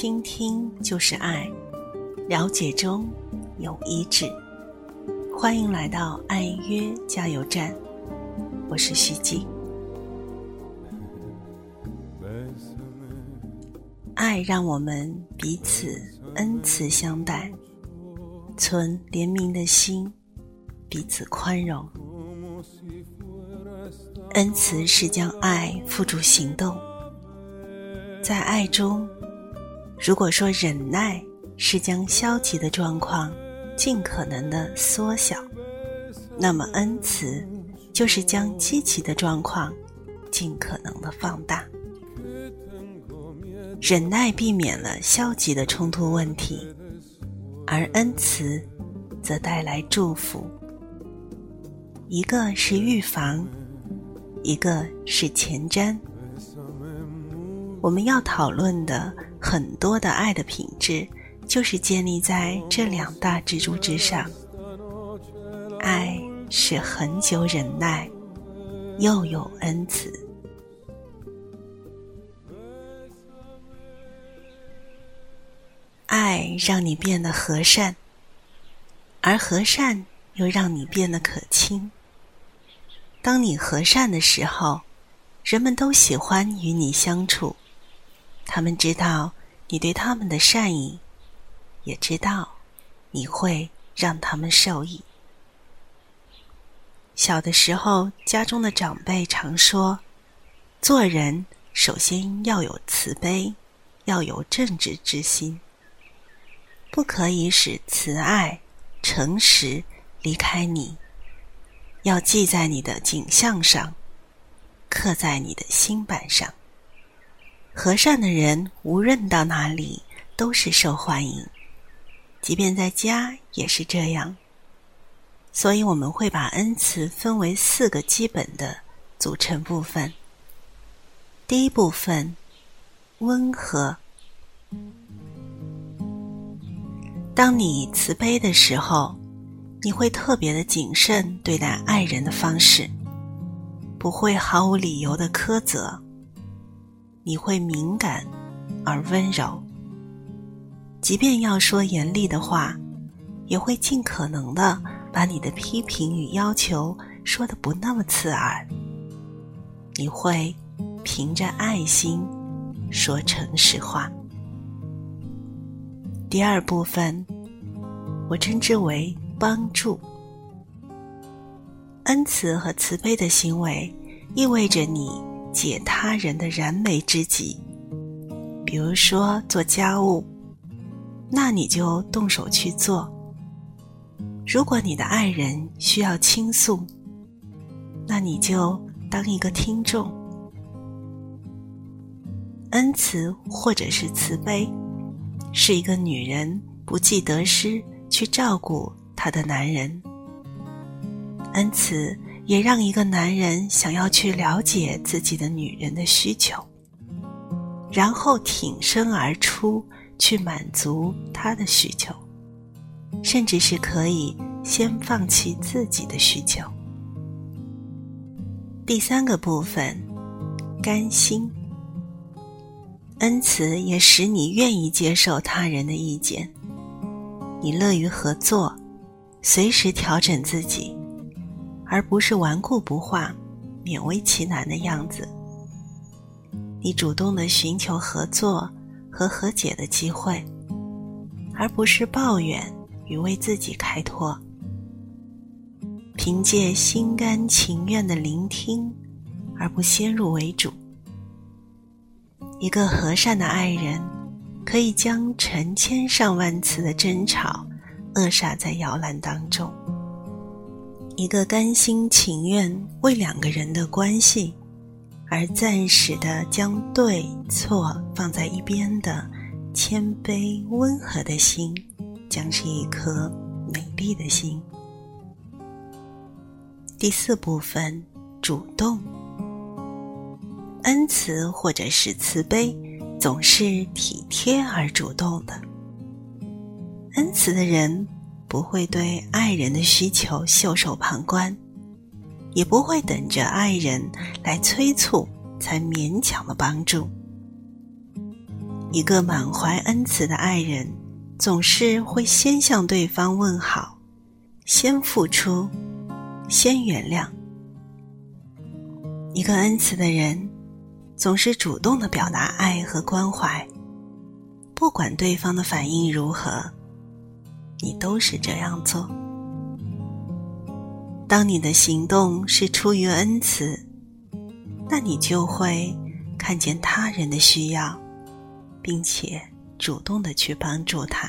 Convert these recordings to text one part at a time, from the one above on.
倾听就是爱，了解中有医治。欢迎来到爱约加油站，我是徐静。爱让我们彼此恩慈相待，存怜悯的心，彼此宽容。恩慈是将爱付诸行动，在爱中，如果说忍耐是将消极的状况尽可能的缩小，那么恩慈就是将积极的状况尽可能的放大。忍耐避免了消极的冲突问题，而恩慈则带来祝福。一个是预防，一个是前瞻。我们要讨论的很多的爱的品质，就是建立在这两大支柱之上。爱是很久忍耐，又有恩慈。爱让你变得和善，而和善又让你变得可亲。当你和善的时候，人们都喜欢与你相处。他们知道你对他们的善意，也知道你会让他们受益。小的时候，家中的长辈常说：“做人首先要有慈悲，要有正直之心。”不可以使慈爱、诚实离开你，要记在你的景象上，刻在你的心板上。和善的人无论到哪里都是受欢迎，即便在家也是这样。所以我们会把恩慈分为四个基本的组成部分。第一部分，温和。当你慈悲的时候，你会特别的谨慎对待爱人的方式，不会毫无理由的苛责。你会敏感而温柔，即便要说严厉的话，也会尽可能的把你的批评与要求说的不那么刺耳。你会凭着爱心说诚实话。第二部分，我称之为帮助。恩慈和慈悲的行为，意味着你解他人的燃眉之急。比如说做家务，那你就动手去做；如果你的爱人需要倾诉，那你就当一个听众。恩慈或者是慈悲。是一个女人不计得失去照顾她的男人，恩慈也让一个男人想要去了解自己的女人的需求，然后挺身而出去满足她的需求，甚至是可以先放弃自己的需求。第三个部分，甘心。恩慈也使你愿意接受他人的意见，你乐于合作，随时调整自己，而不是顽固不化、勉为其难的样子。你主动的寻求合作和和解的机会，而不是抱怨与为自己开脱。凭借心甘情愿的聆听，而不先入为主。一个和善的爱人，可以将成千上万次的争吵扼杀在摇篮当中。一个甘心情愿为两个人的关系而暂时的将对错放在一边的谦卑温和的心，将是一颗美丽的心。第四部分，主动。恩慈或者是慈悲，总是体贴而主动的。恩慈的人不会对爱人的需求袖手旁观，也不会等着爱人来催促才勉强的帮助。一个满怀恩慈的爱人，总是会先向对方问好，先付出，先原谅。一个恩慈的人，总是主动的表达爱和关怀，不管对方的反应如何，你都是这样做。当你的行动是出于恩慈，那你就会看见他人的需要，并且主动的去帮助他。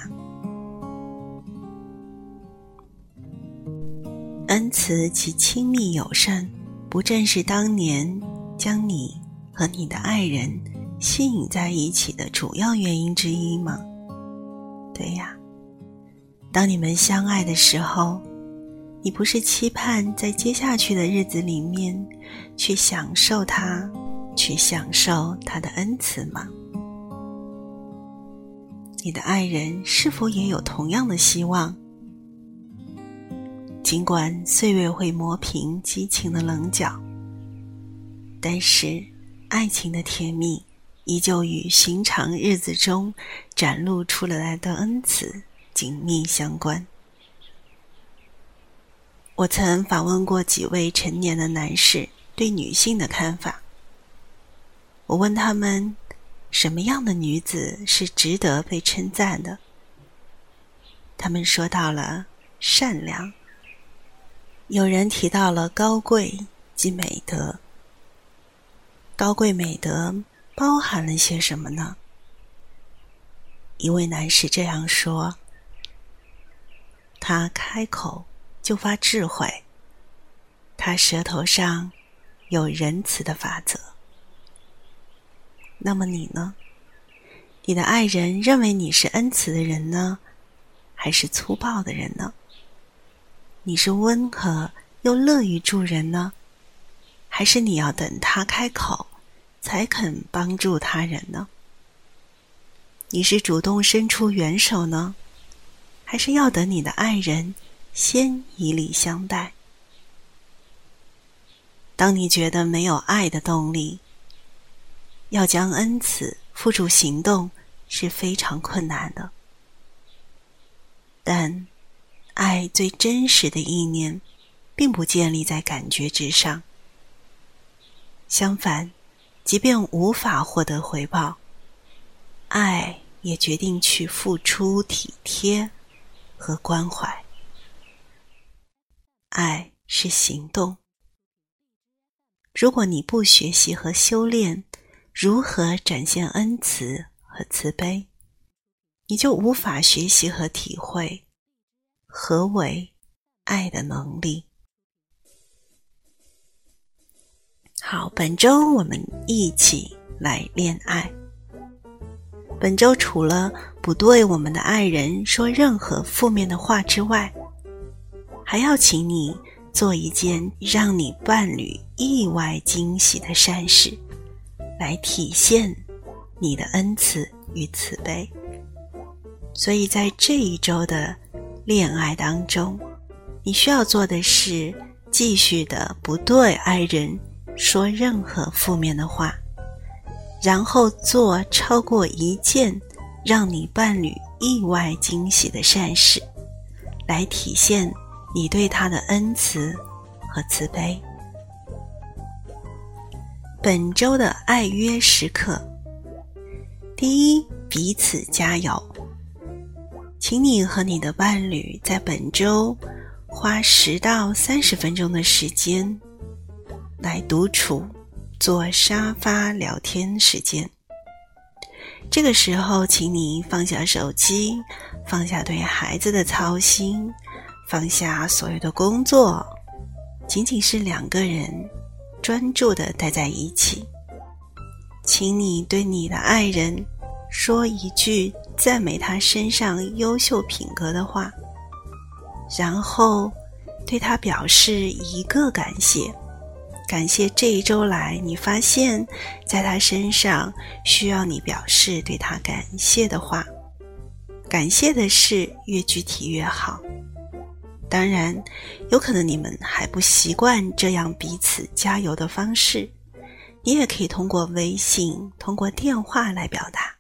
恩慈及亲密友善。不正是当年将你和你的爱人吸引在一起的主要原因之一吗？对呀，当你们相爱的时候，你不是期盼在接下去的日子里面去享受它，去享受它的恩赐吗？你的爱人是否也有同样的希望？尽管岁月会磨平激情的棱角，但是爱情的甜蜜依旧与寻常日子中展露出来的恩慈紧密相关。我曾访问过几位成年的男士对女性的看法。我问他们，什么样的女子是值得被称赞的？他们说到了善良。有人提到了高贵及美德。高贵美德包含了些什么呢？一位男士这样说：“他开口就发智慧，他舌头上有仁慈的法则。”那么你呢？你的爱人认为你是恩慈的人呢，还是粗暴的人呢？你是温和又乐于助人呢，还是你要等他开口才肯帮助他人呢？你是主动伸出援手呢，还是要等你的爱人先以礼相待？当你觉得没有爱的动力，要将恩慈付诸行动是非常困难的，但。爱最真实的意念，并不建立在感觉之上。相反，即便无法获得回报，爱也决定去付出体贴和关怀。爱是行动。如果你不学习和修炼如何展现恩慈和慈悲，你就无法学习和体会。何为爱的能力？好，本周我们一起来恋爱。本周除了不对我们的爱人说任何负面的话之外，还要请你做一件让你伴侣意外惊喜的善事，来体现你的恩赐与慈悲。所以在这一周的。恋爱当中，你需要做的是继续的不对爱人说任何负面的话，然后做超过一件让你伴侣意外惊喜的善事，来体现你对他的恩慈和慈悲。本周的爱约时刻，第一，彼此加油。请你和你的伴侣在本周花十到三十分钟的时间来独处，做沙发聊天时间。这个时候，请你放下手机，放下对孩子的操心，放下所有的工作，仅仅是两个人专注的待在一起。请你对你的爱人说一句。赞美他身上优秀品格的话，然后对他表示一个感谢，感谢这一周来你发现在他身上需要你表示对他感谢的话，感谢的事越具体越好。当然，有可能你们还不习惯这样彼此加油的方式，你也可以通过微信、通过电话来表达。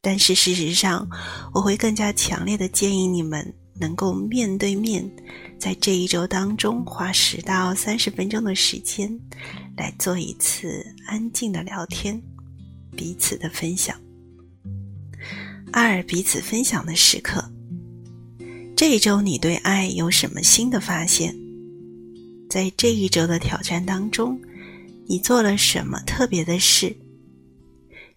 但是事实上，我会更加强烈的建议你们能够面对面，在这一周当中花十到三十分钟的时间，来做一次安静的聊天，彼此的分享。二，彼此分享的时刻。这一周你对爱有什么新的发现？在这一周的挑战当中，你做了什么特别的事？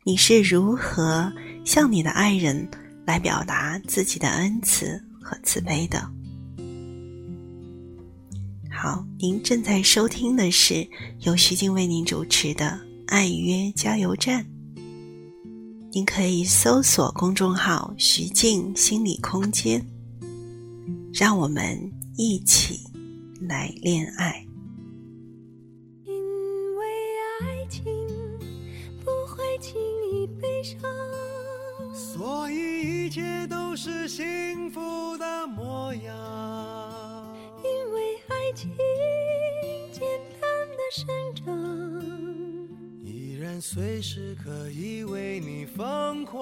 你是如何向你的爱人来表达自己的恩慈和慈悲的？好，您正在收听的是由徐静为您主持的《爱约加油站》。您可以搜索公众号“徐静心理空间”，让我们一起来恋爱。因为爱情不会轻易悲伤，所以一切都是幸福的模样。因为爱情简单的生长。依然随时可以为你疯狂，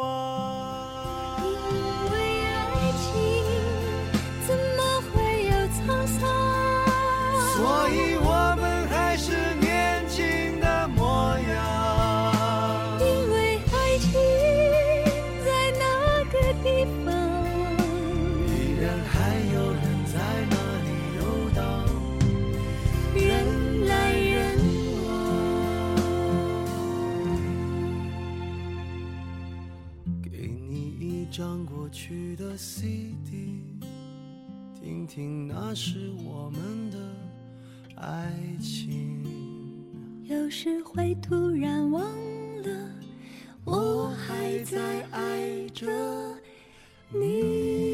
因为爱情怎么会有沧桑？所以去的 CD，听听那是我们的爱情。有时会突然忘了，我还在爱着你。